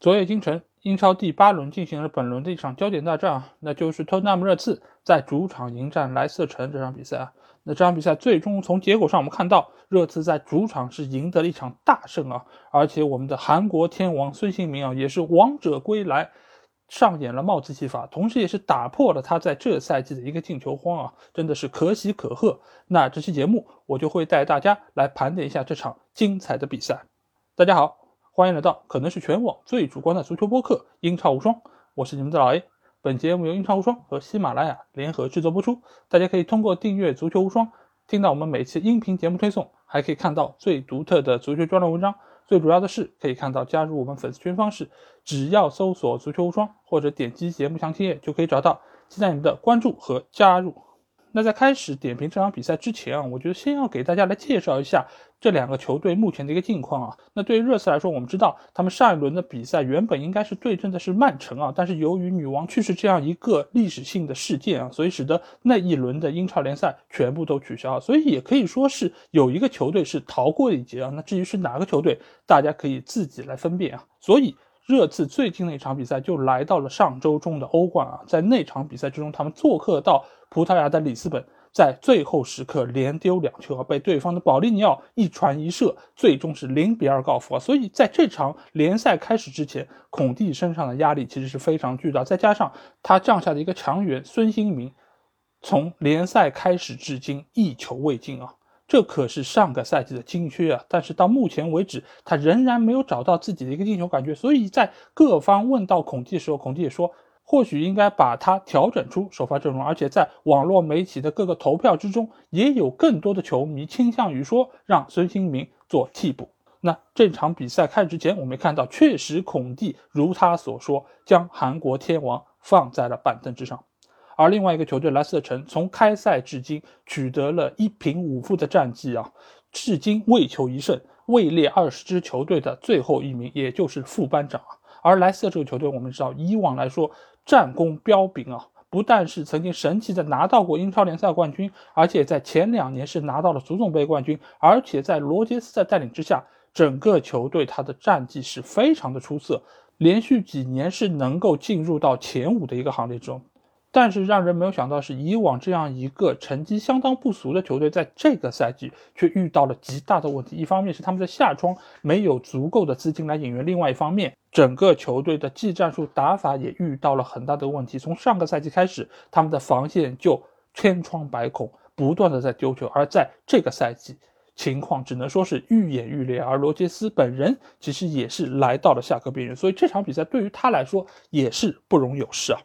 昨夜今晨，英超第八轮进行了本轮的一场焦点大战啊，那就是托纳姆热刺在主场迎战莱斯特城这场比赛啊。那这场比赛最终从结果上，我们看到热刺在主场是赢得了一场大胜啊，而且我们的韩国天王孙兴民啊，也是王者归来，上演了帽子戏法，同时也是打破了他在这赛季的一个进球荒啊，真的是可喜可贺。那这期节目我就会带大家来盘点一下这场精彩的比赛。大家好。欢迎来到可能是全网最主观的足球播客《英超无双》，我是你们的老 A。本节目由英超无双和喜马拉雅联合制作播出。大家可以通过订阅《足球无双》，听到我们每期音频节目推送，还可以看到最独特的足球专栏文章。最主要的是，可以看到加入我们粉丝群方式，只要搜索“足球无双”或者点击节目详情页就可以找到。期待你们的关注和加入。那在开始点评这场比赛之前啊，我觉得先要给大家来介绍一下这两个球队目前的一个近况啊。那对于热刺来说，我们知道他们上一轮的比赛原本应该是对阵的是曼城啊，但是由于女王去世这样一个历史性的事件啊，所以使得那一轮的英超联赛全部都取消，所以也可以说是有一个球队是逃过一劫啊。那至于是哪个球队，大家可以自己来分辨啊。所以。热刺最近的一场比赛就来到了上周中的欧冠啊，在那场比赛之中，他们做客到葡萄牙的里斯本，在最后时刻连丢两球，被对方的保利尼奥一传一射，最终是零比二告负啊。所以在这场联赛开始之前，孔蒂身上的压力其实是非常巨大，再加上他降下的一个强援孙兴民，从联赛开始至今一球未进啊。这可是上个赛季的金靴啊！但是到目前为止，他仍然没有找到自己的一个进球感觉。所以在各方问到孔蒂的时候，孔蒂也说，或许应该把他调整出首发阵容。而且在网络媒体的各个投票之中，也有更多的球迷倾向于说让孙兴民做替补。那这场比赛开始之前，我们看到，确实孔蒂如他所说，将韩国天王放在了板凳之上。而另外一个球队莱斯特城从开赛至今取得了一平五负的战绩啊，至今未球一胜，位列二十支球队的最后一名，也就是副班长啊。而莱斯特这个球队，我们知道以往来说战功彪炳啊，不但是曾经神奇的拿到过英超联赛冠军，而且在前两年是拿到了足总杯冠军，而且在罗杰斯的带领之下，整个球队他的战绩是非常的出色，连续几年是能够进入到前五的一个行列中。但是让人没有想到是，以往这样一个成绩相当不俗的球队，在这个赛季却遇到了极大的问题。一方面是他们的下窗没有足够的资金来引援，另外一方面，整个球队的技战术打法也遇到了很大的问题。从上个赛季开始，他们的防线就千疮百孔，不断的在丢球。而在这个赛季，情况只能说是愈演愈烈。而罗杰斯本人其实也是来到了下课边缘，所以这场比赛对于他来说也是不容有失啊。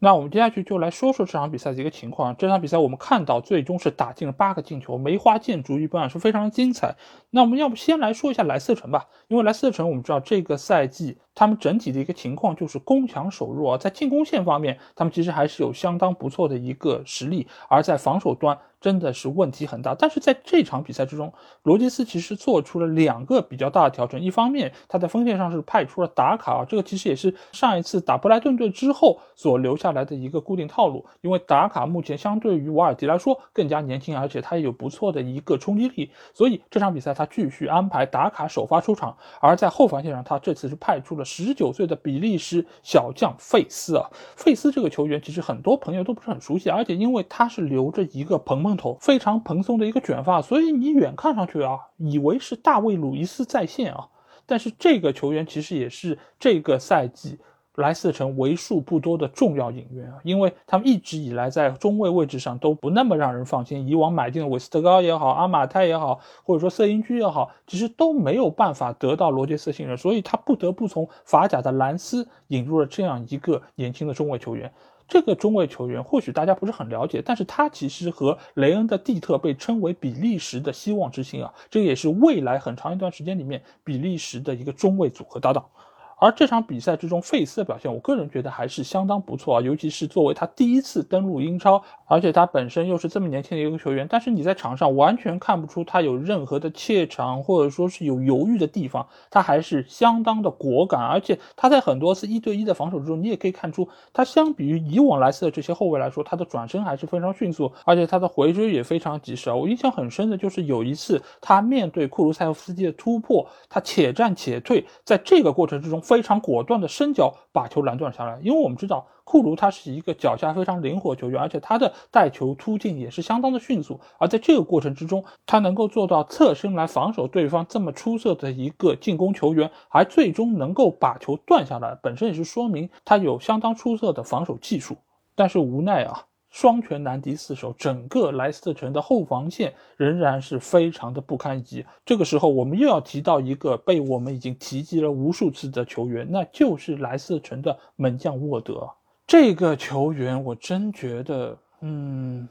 那我们接下去就来说说这场比赛的一个情况。这场比赛我们看到最终是打进了八个进球，梅花建筑一般是非常精彩。那我们要不先来说一下莱斯特城吧，因为莱斯特城我们知道这个赛季他们整体的一个情况就是攻强守弱啊，在进攻线方面他们其实还是有相当不错的一个实力，而在防守端。真的是问题很大，但是在这场比赛之中，罗杰斯其实做出了两个比较大的调整。一方面，他在锋线上是派出了达卡啊，这个其实也是上一次打布莱顿队之后所留下来的一个固定套路。因为达卡目前相对于瓦尔迪来说更加年轻，而且他也有不错的一个冲击力，所以这场比赛他继续安排达卡首发出场。而在后防线上，他这次是派出了十九岁的比利时小将费斯啊。费斯这个球员其实很多朋友都不是很熟悉，而且因为他是留着一个蓬。头非常蓬松的一个卷发，所以你远看上去啊，以为是大卫·鲁伊斯在线啊。但是这个球员其实也是这个赛季莱斯特城为数不多的重要引援啊，因为他们一直以来在中卫位置上都不那么让人放心。以往买进的韦斯特高也好，阿马泰也好，或者说瑟因居也好，其实都没有办法得到罗杰斯信任，所以他不得不从法甲的兰斯引入了这样一个年轻的中卫球员。这个中卫球员或许大家不是很了解，但是他其实和雷恩的蒂特被称为比利时的希望之星啊，这也是未来很长一段时间里面比利时的一个中卫组合搭档。而这场比赛之中，费斯的表现，我个人觉得还是相当不错啊，尤其是作为他第一次登陆英超，而且他本身又是这么年轻的一个球员，但是你在场上完全看不出他有任何的怯场，或者说是有犹豫的地方，他还是相当的果敢，而且他在很多次一对一的防守之中，你也可以看出，他相比于以往莱斯的这些后卫来说，他的转身还是非常迅速，而且他的回追也非常及时啊。我印象很深的就是有一次他面对库卢塞夫斯基的突破，他且战且退，在这个过程之中。非常果断的伸脚把球拦断下来。因为我们知道库卢他是一个脚下非常灵活球员，而且他的带球突进也是相当的迅速。而在这个过程之中，他能够做到侧身来防守对方这么出色的一个进攻球员，还最终能够把球断下来，本身也是说明他有相当出色的防守技术。但是无奈啊。双拳难敌四手，整个莱斯特城的后防线仍然是非常的不堪一击。这个时候，我们又要提到一个被我们已经提及了无数次的球员，那就是莱斯特城的门将沃德。这个球员，我真觉得，嗯。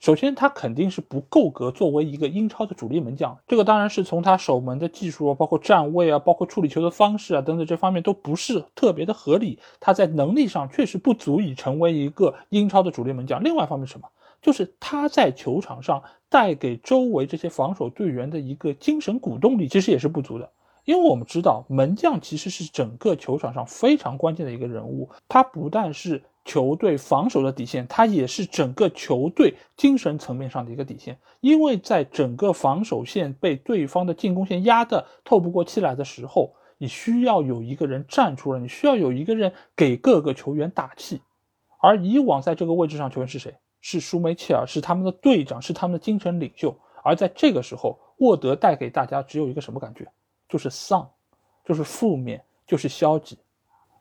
首先，他肯定是不够格作为一个英超的主力门将。这个当然是从他守门的技术啊，包括站位啊，包括处理球的方式啊等等这方面都不是特别的合理。他在能力上确实不足以成为一个英超的主力门将。另外一方面，什么？就是他在球场上带给周围这些防守队员的一个精神鼓动力，其实也是不足的。因为我们知道，门将其实是整个球场上非常关键的一个人物，他不但是。球队防守的底线，它也是整个球队精神层面上的一个底线。因为在整个防守线被对方的进攻线压得透不过气来的时候，你需要有一个人站出来，你需要有一个人给各个球员打气。而以往在这个位置上球员是谁？是舒梅切尔，是他们的队长，是他们的精神领袖。而在这个时候，沃德带给大家只有一个什么感觉？就是丧，就是负面，就是消极。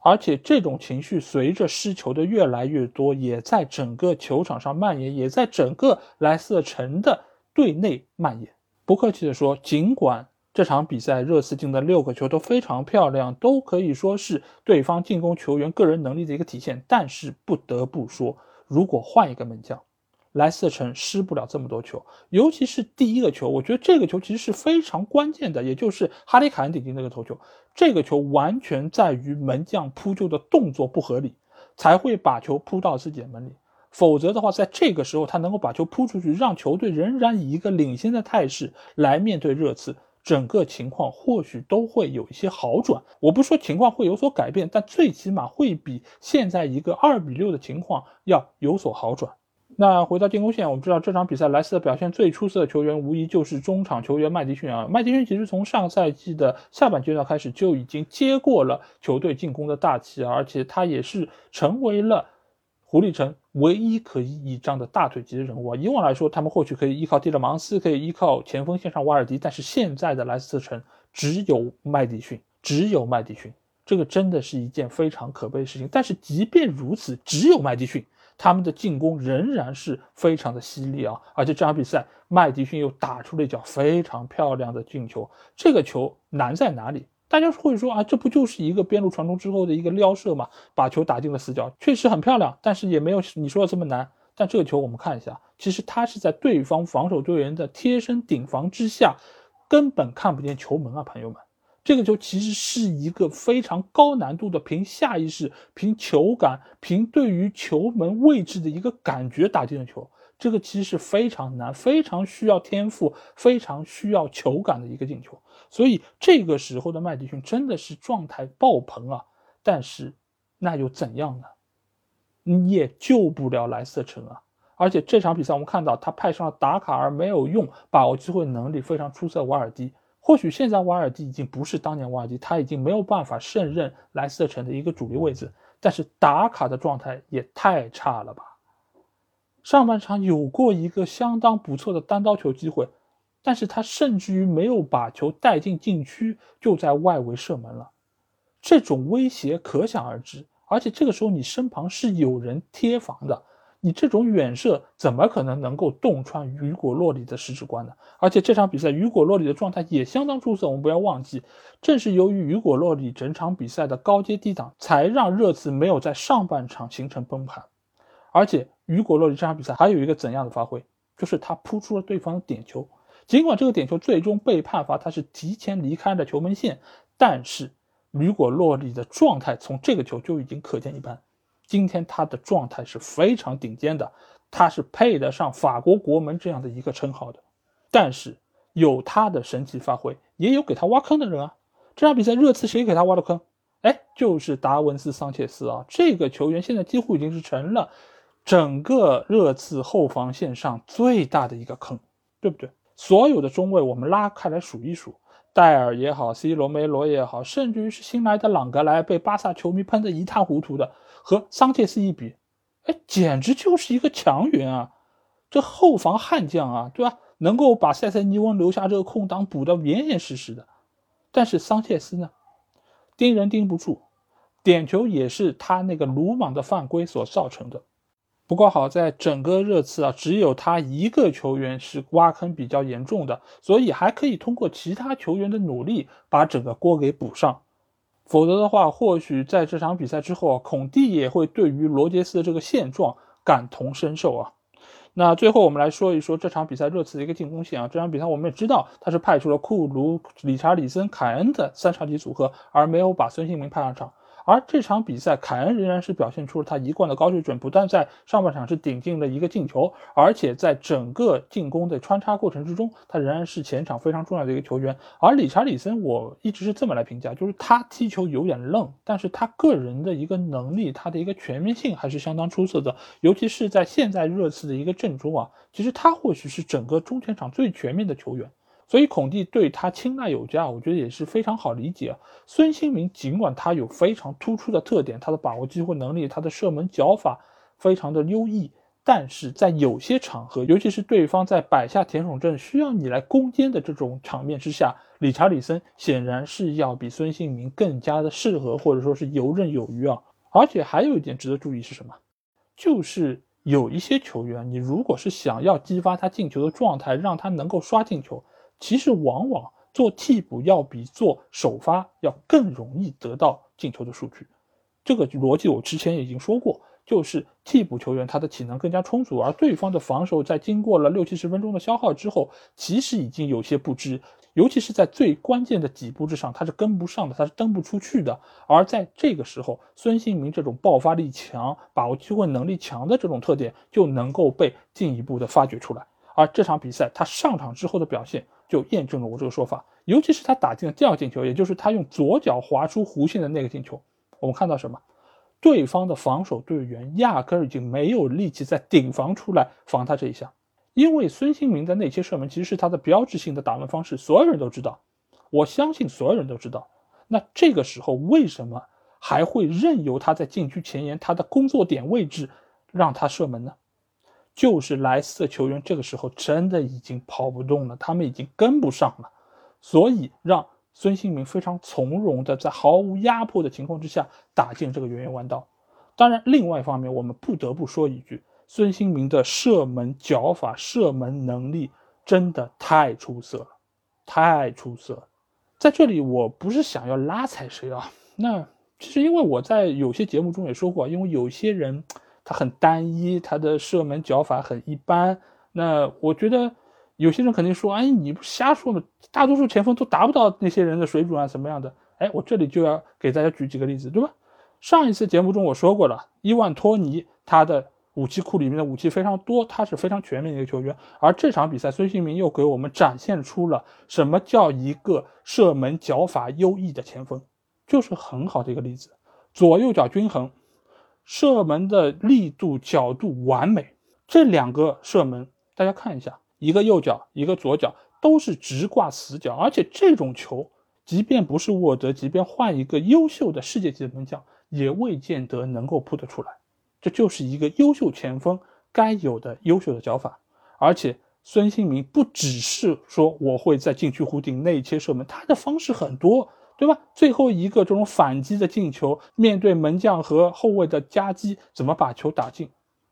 而且这种情绪随着失球的越来越多，也在整个球场上蔓延，也在整个莱斯特城的队内蔓延。不客气的说，尽管这场比赛热刺进的六个球都非常漂亮，都可以说是对方进攻球员个人能力的一个体现，但是不得不说，如果换一个门将。莱斯特城失不了这么多球，尤其是第一个球，我觉得这个球其实是非常关键的，也就是哈里凯恩顶进那个头球。这个球完全在于门将扑救的动作不合理，才会把球扑到自己的门里。否则的话，在这个时候他能够把球扑出去，让球队仍然以一个领先的态势来面对热刺，整个情况或许都会有一些好转。我不说情况会有所改变，但最起码会比现在一个二比六的情况要有所好转。那回到进攻线，我们知道这场比赛莱斯特表现最出色的球员无疑就是中场球员麦迪逊啊。麦迪逊其实从上赛季的下半阶段开始就已经接过了球队进攻的大旗，而且他也是成为了狐狸城唯一可以倚仗的大腿级的人物啊。以往来说，他们或许可以依靠蒂勒芒斯，可以依靠前锋线上瓦尔迪，但是现在的莱斯特城只有麦迪逊，只有麦迪逊，这个真的是一件非常可悲的事情。但是即便如此，只有麦迪逊。他们的进攻仍然是非常的犀利啊！而且这场比赛，麦迪逊又打出了一脚非常漂亮的进球。这个球难在哪里？大家会说啊，这不就是一个边路传中之后的一个撩射嘛，把球打进了死角，确实很漂亮，但是也没有你说的这么难。但这个球我们看一下，其实他是在对方防守队员的贴身顶防之下，根本看不见球门啊，朋友们。这个球其实是一个非常高难度的，凭下意识、凭球感、凭对于球门位置的一个感觉打进的球。这个其实是非常难、非常需要天赋、非常需要球感的一个进球。所以这个时候的麦迪逊真的是状态爆棚啊！但是那又怎样呢？你也救不了莱斯特城啊！而且这场比赛我们看到他派上了达卡尔没有用，把握机会能力非常出色瓦尔迪。或许现在瓦尔迪已经不是当年瓦尔迪，他已经没有办法胜任莱斯特城的一个主力位置。但是打卡的状态也太差了吧！上半场有过一个相当不错的单刀球机会，但是他甚至于没有把球带进禁区，就在外围射门了。这种威胁可想而知，而且这个时候你身旁是有人贴防的。你这种远射怎么可能能够洞穿雨果洛里的十指关呢？而且这场比赛雨果洛里的状态也相当出色，我们不要忘记，正是由于雨果洛里整场比赛的高接低挡，才让热刺没有在上半场形成崩盘。而且雨果洛里这场比赛还有一个怎样的发挥，就是他扑出了对方的点球，尽管这个点球最终被判罚他是提前离开了球门线，但是雨果洛里的状态从这个球就已经可见一斑。今天他的状态是非常顶尖的，他是配得上法国国门这样的一个称号的。但是有他的神奇发挥，也有给他挖坑的人啊。这场比赛热刺谁给他挖的坑？哎，就是达文斯桑切斯啊。这个球员现在几乎已经是成了整个热刺后防线上最大的一个坑，对不对？所有的中卫我们拉开来数一数，戴尔也好，C 罗梅罗也好，甚至于是新来的朗格莱被巴萨球迷喷得一塌糊涂的，和桑切斯一比，哎，简直就是一个强援啊！这后防悍将啊，对吧？能够把塞塞尼翁留下这个空档补得严严实实的。但是桑切斯呢，盯人盯不住，点球也是他那个鲁莽的犯规所造成的。不过好在整个热刺啊，只有他一个球员是挖坑比较严重的，所以还可以通过其他球员的努力把整个锅给补上。否则的话，或许在这场比赛之后啊，孔蒂也会对于罗杰斯的这个现状感同身受啊。那最后我们来说一说这场比赛热刺的一个进攻线啊。这场比赛我们也知道，他是派出了库卢、理查里森、凯恩的三叉戟组合，而没有把孙兴民派上场。而这场比赛，凯恩仍然是表现出了他一贯的高水准，不但在上半场是顶进了一个进球，而且在整个进攻的穿插过程之中，他仍然是前场非常重要的一个球员。而理查里森，我一直是这么来评价，就是他踢球有点愣，但是他个人的一个能力，他的一个全面性还是相当出色的，尤其是在现在热刺的一个阵中啊，其实他或许是整个中前场最全面的球员。所以孔蒂对他青睐有加，我觉得也是非常好理解。孙兴民尽管他有非常突出的特点，他的把握机会能力，他的射门脚法非常的优异，但是在有些场合，尤其是对方在摆下田宠阵需要你来攻坚的这种场面之下，理查里森显然是要比孙兴民更加的适合，或者说是游刃有余啊。而且还有一点值得注意是什么？就是有一些球员，你如果是想要激发他进球的状态，让他能够刷进球。其实往往做替补要比做首发要更容易得到进球的数据，这个逻辑我之前已经说过，就是替补球员他的体能更加充足，而对方的防守在经过了六七十分钟的消耗之后，其实已经有些不支，尤其是在最关键的几步之上，他是跟不上的，他是蹬不出去的。而在这个时候，孙兴民这种爆发力强、把握机会能力强的这种特点就能够被进一步的发掘出来。而这场比赛他上场之后的表现。就验证了我这个说法，尤其是他打进了第二进球，也就是他用左脚划出弧线的那个进球。我们看到什么？对方的防守队员压根儿已经没有力气在顶防出来防他这一下，因为孙兴民的内切射门其实是他的标志性的打门方式，所有人都知道。我相信所有人都知道。那这个时候为什么还会任由他在禁区前沿他的工作点位置让他射门呢？就是莱斯的球员这个时候真的已经跑不动了，他们已经跟不上了，所以让孙兴民非常从容的在毫无压迫的情况之下打进这个圆圆弯道。当然，另外一方面，我们不得不说一句，孙兴民的射门脚法、射门能力真的太出色了，太出色了。在这里，我不是想要拉踩谁啊，那其实因为我在有些节目中也说过，因为有些人。他很单一，他的射门脚法很一般。那我觉得有些人肯定说：“哎，你不瞎说吗？大多数前锋都达不到那些人的水准啊，什么样的？”哎，我这里就要给大家举几个例子，对吧？上一次节目中我说过了，伊万托尼他的武器库里面的武器非常多，他是非常全面的一个球员。而这场比赛，孙兴民又给我们展现出了什么叫一个射门脚法优异的前锋，就是很好的一个例子，左右脚均衡。射门的力度、角度完美，这两个射门大家看一下，一个右脚，一个左脚，都是直挂死角，而且这种球，即便不是沃德，即便换一个优秀的世界级的门将，也未见得能够扑得出来。这就是一个优秀前锋该有的优秀的脚法，而且孙兴民不只是说我会在禁区弧顶内切射门，他的方式很多。对吧？最后一个这种反击的进球，面对门将和后卫的夹击，怎么把球打进？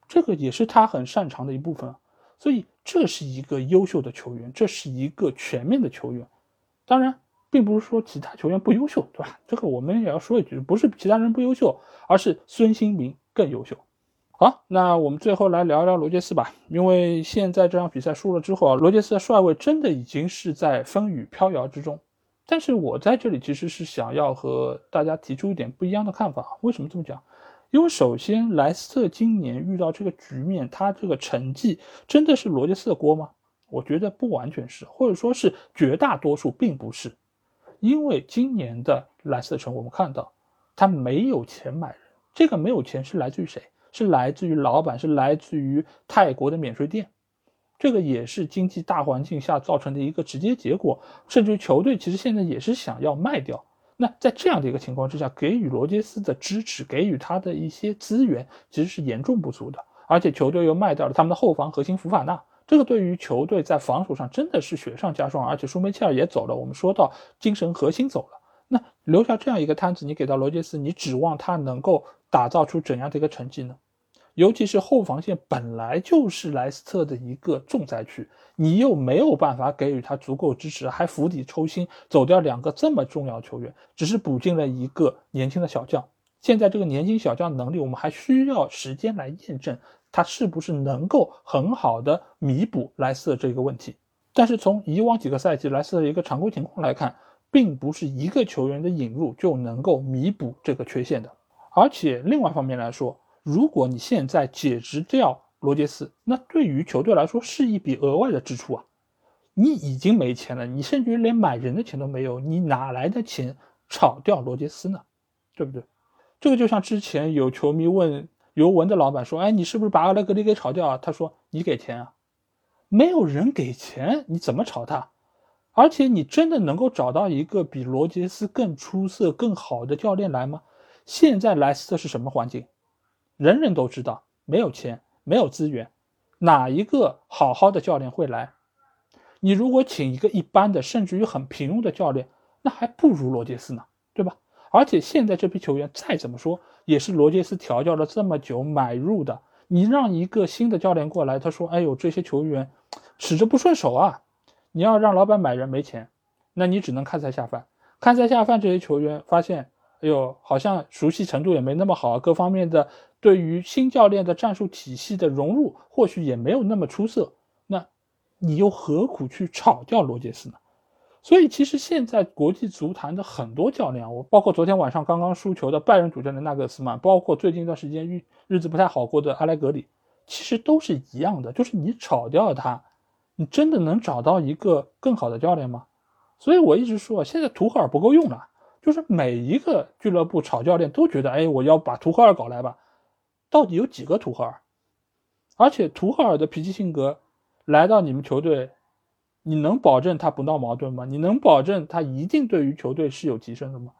这个也是他很擅长的一部分。所以这是一个优秀的球员，这是一个全面的球员。当然，并不是说其他球员不优秀，对吧？这个我们也要说一句，不是其他人不优秀，而是孙兴民更优秀。好，那我们最后来聊一聊罗杰斯吧。因为现在这场比赛输了之后啊，罗杰斯的帅位真的已经是在风雨飘摇之中。但是我在这里其实是想要和大家提出一点不一样的看法。为什么这么讲？因为首先莱斯特今年遇到这个局面，他这个成绩真的是罗杰斯的锅吗？我觉得不完全是，或者说是绝大多数并不是。因为今年的莱斯特城，我们看到他没有钱买人，这个没有钱是来自于谁？是来自于老板，是来自于泰国的免税店。这个也是经济大环境下造成的一个直接结果。甚至于球队其实现在也是想要卖掉。那在这样的一个情况之下，给予罗杰斯的支持，给予他的一些资源，其实是严重不足的。而且球队又卖掉了他们的后防核心福法纳，这个对于球队在防守上真的是雪上加霜。而且舒梅切尔也走了，我们说到精神核心走了，那留下这样一个摊子，你给到罗杰斯，你指望他能够打造出怎样的一个成绩呢？尤其是后防线本来就是莱斯特的一个重灾区，你又没有办法给予他足够支持，还釜底抽薪走掉两个这么重要球员，只是补进了一个年轻的小将。现在这个年轻小将能力，我们还需要时间来验证他是不是能够很好的弥补莱斯特这个问题。但是从以往几个赛季莱斯特的一个常规情况来看，并不是一个球员的引入就能够弥补这个缺陷的。而且另外方面来说，如果你现在解职掉罗杰斯，那对于球队来说是一笔额外的支出啊！你已经没钱了，你甚至连买人的钱都没有，你哪来的钱炒掉罗杰斯呢？对不对？这个就像之前有球迷问尤文的老板说：“哎，你是不是把阿莱格里给炒掉啊？”他说：“你给钱啊，没有人给钱，你怎么炒他？而且你真的能够找到一个比罗杰斯更出色、更好的教练来吗？现在莱斯特是什么环境？”人人都知道，没有钱，没有资源，哪一个好好的教练会来？你如果请一个一般的，甚至于很平庸的教练，那还不如罗杰斯呢，对吧？而且现在这批球员再怎么说，也是罗杰斯调教了这么久买入的。你让一个新的教练过来，他说：“哎呦，这些球员使着不顺手啊！”你要让老板买人没钱，那你只能看菜下饭。看菜下饭，这些球员发现，哎呦，好像熟悉程度也没那么好，各方面的。对于新教练的战术体系的融入，或许也没有那么出色。那，你又何苦去炒掉罗杰斯呢？所以，其实现在国际足坛的很多教练，我包括昨天晚上刚刚输球的拜仁主教练纳格斯曼，包括最近一段时间日日子不太好过的阿莱格里，其实都是一样的，就是你炒掉了他，你真的能找到一个更好的教练吗？所以我一直说，现在图赫尔不够用了，就是每一个俱乐部炒教练都觉得，哎，我要把图赫尔搞来吧。到底有几个图赫尔？而且图赫尔的脾气性格来到你们球队，你能保证他不闹矛盾吗？你能保证他一定对于球队是有提升的吗？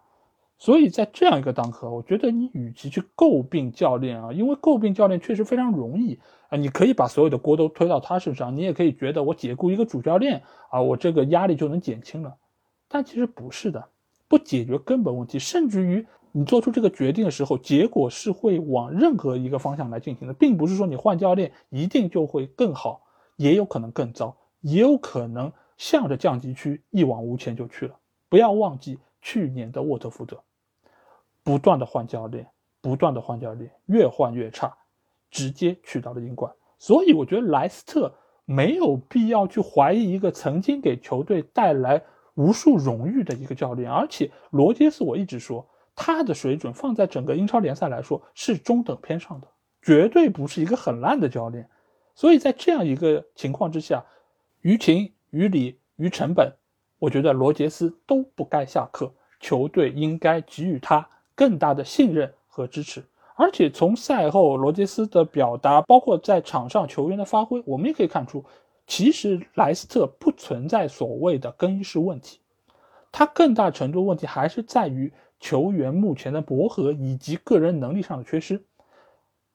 所以在这样一个当口，我觉得你与其去诟病教练啊，因为诟病教练确实非常容易啊，你可以把所有的锅都推到他身上，你也可以觉得我解雇一个主教练啊，我这个压力就能减轻了。但其实不是的，不解决根本问题，甚至于。你做出这个决定的时候，结果是会往任何一个方向来进行的，并不是说你换教练一定就会更好，也有可能更糟，也有可能向着降级区一往无前就去了。不要忘记去年的沃特福德，不断的换教练，不断的换教练，越换越差，直接去到了英冠。所以我觉得莱斯特没有必要去怀疑一个曾经给球队带来无数荣誉的一个教练，而且罗杰斯，我一直说。他的水准放在整个英超联赛来说是中等偏上的，绝对不是一个很烂的教练。所以在这样一个情况之下，于情于理于成本，我觉得罗杰斯都不该下课，球队应该给予他更大的信任和支持。而且从赛后罗杰斯的表达，包括在场上球员的发挥，我们也可以看出，其实莱斯特不存在所谓的更衣室问题，他更大程度问题还是在于。球员目前的磨合以及个人能力上的缺失，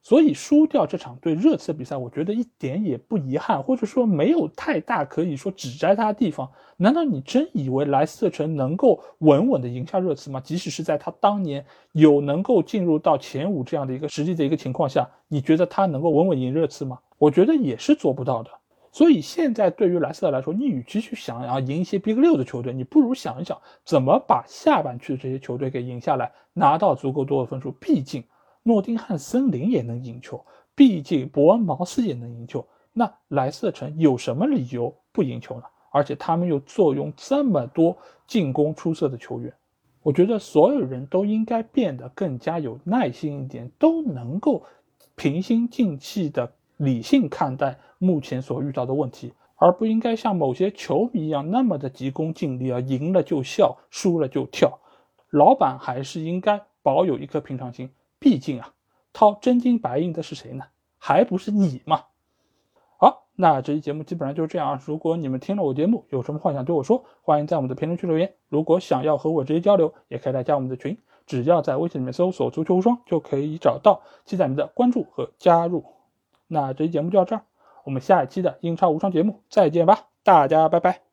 所以输掉这场对热刺的比赛，我觉得一点也不遗憾，或者说没有太大可以说指摘他的地方。难道你真以为莱斯特城能够稳稳的赢下热刺吗？即使是在他当年有能够进入到前五这样的一个实际的一个情况下，你觉得他能够稳稳赢热刺吗？我觉得也是做不到的。所以现在对于莱斯特来说，你与其去想要赢一些 Big 六的球队，你不如想一想怎么把下半区的这些球队给赢下来，拿到足够多的分数。毕竟诺丁汉森林也能赢球，毕竟伯恩茅斯也能赢球，那莱斯特城有什么理由不赢球呢？而且他们又坐拥这么多进攻出色的球员，我觉得所有人都应该变得更加有耐心一点，都能够平心静气的。理性看待目前所遇到的问题而不应该像某些球迷一样那么的急功近利啊赢了就笑输了就跳。老板还是应该保有一颗平常心毕竟啊掏真金白银的是谁呢？还不是你嘛。好那这期节目基本上就是这样啊如果你们听了我节目有什么话想对我说欢迎在我们的评论区留言。如果想要和我直接交流也可以来加我们的群只要在微信里面搜索足球无双就可以找到期待你的关注和加入。那这期节目就到这儿我们下一期的英超无双节目再见吧大家拜拜。